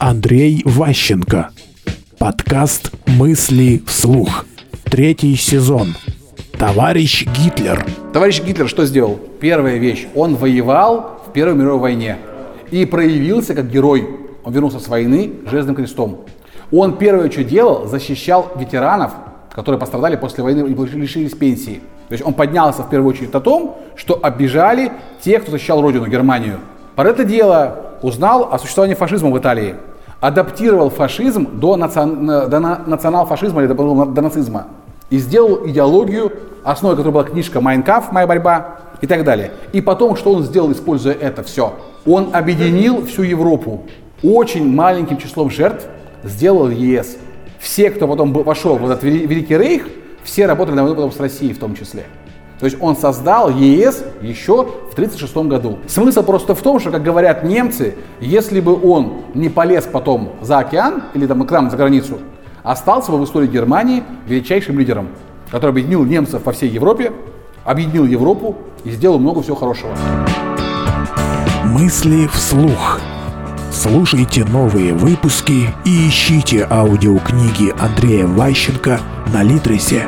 Андрей Ващенко. Подкаст «Мысли вслух». Третий сезон. Товарищ Гитлер. Товарищ Гитлер что сделал? Первая вещь. Он воевал в Первой мировой войне и проявился как герой. Он вернулся с войны железным крестом. Он первое, что делал, защищал ветеранов, которые пострадали после войны и лишились пенсии. То есть он поднялся в первую очередь о том, что обижали тех, кто защищал родину, Германию. Про это дело узнал о существовании фашизма в Италии. Адаптировал фашизм до, национ... до национал-фашизма или до, до нацизма. И сделал идеологию, основой которой была книжка «Майнкаф. Моя борьба» и так далее. И потом, что он сделал, используя это все? Он объединил всю Европу. Очень маленьким числом жертв сделал ЕС. Все, кто потом вошел в этот Великий Рейх, все работали на потом с Россией в том числе. То есть он создал ЕС еще в 1936 году. Смысл просто в том, что, как говорят немцы, если бы он не полез потом за океан или там к нам за границу, остался бы в истории Германии величайшим лидером, который объединил немцев по всей Европе, объединил Европу и сделал много всего хорошего. Мысли вслух. Слушайте новые выпуски и ищите аудиокниги Андрея Ващенко на Литресе.